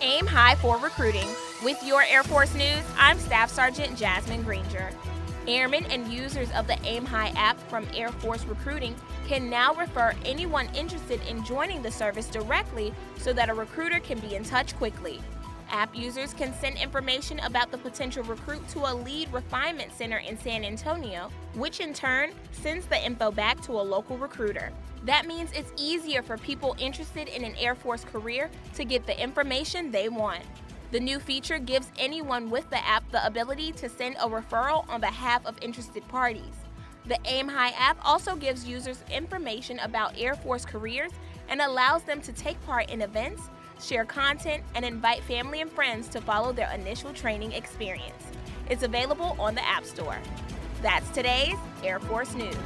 high for recruiting. With your Air Force News, I'm Staff Sergeant Jasmine Granger. Airmen and users of the Aim High app from Air Force Recruiting can now refer anyone interested in joining the service directly so that a recruiter can be in touch quickly. App users can send information about the potential recruit to a lead refinement center in San Antonio, which in turn sends the info back to a local recruiter. That means it's easier for people interested in an Air Force career to get the information they want. The new feature gives anyone with the app the ability to send a referral on behalf of interested parties. The Aim High app also gives users information about Air Force careers and allows them to take part in events, share content, and invite family and friends to follow their initial training experience. It's available on the App Store. That's today's Air Force News.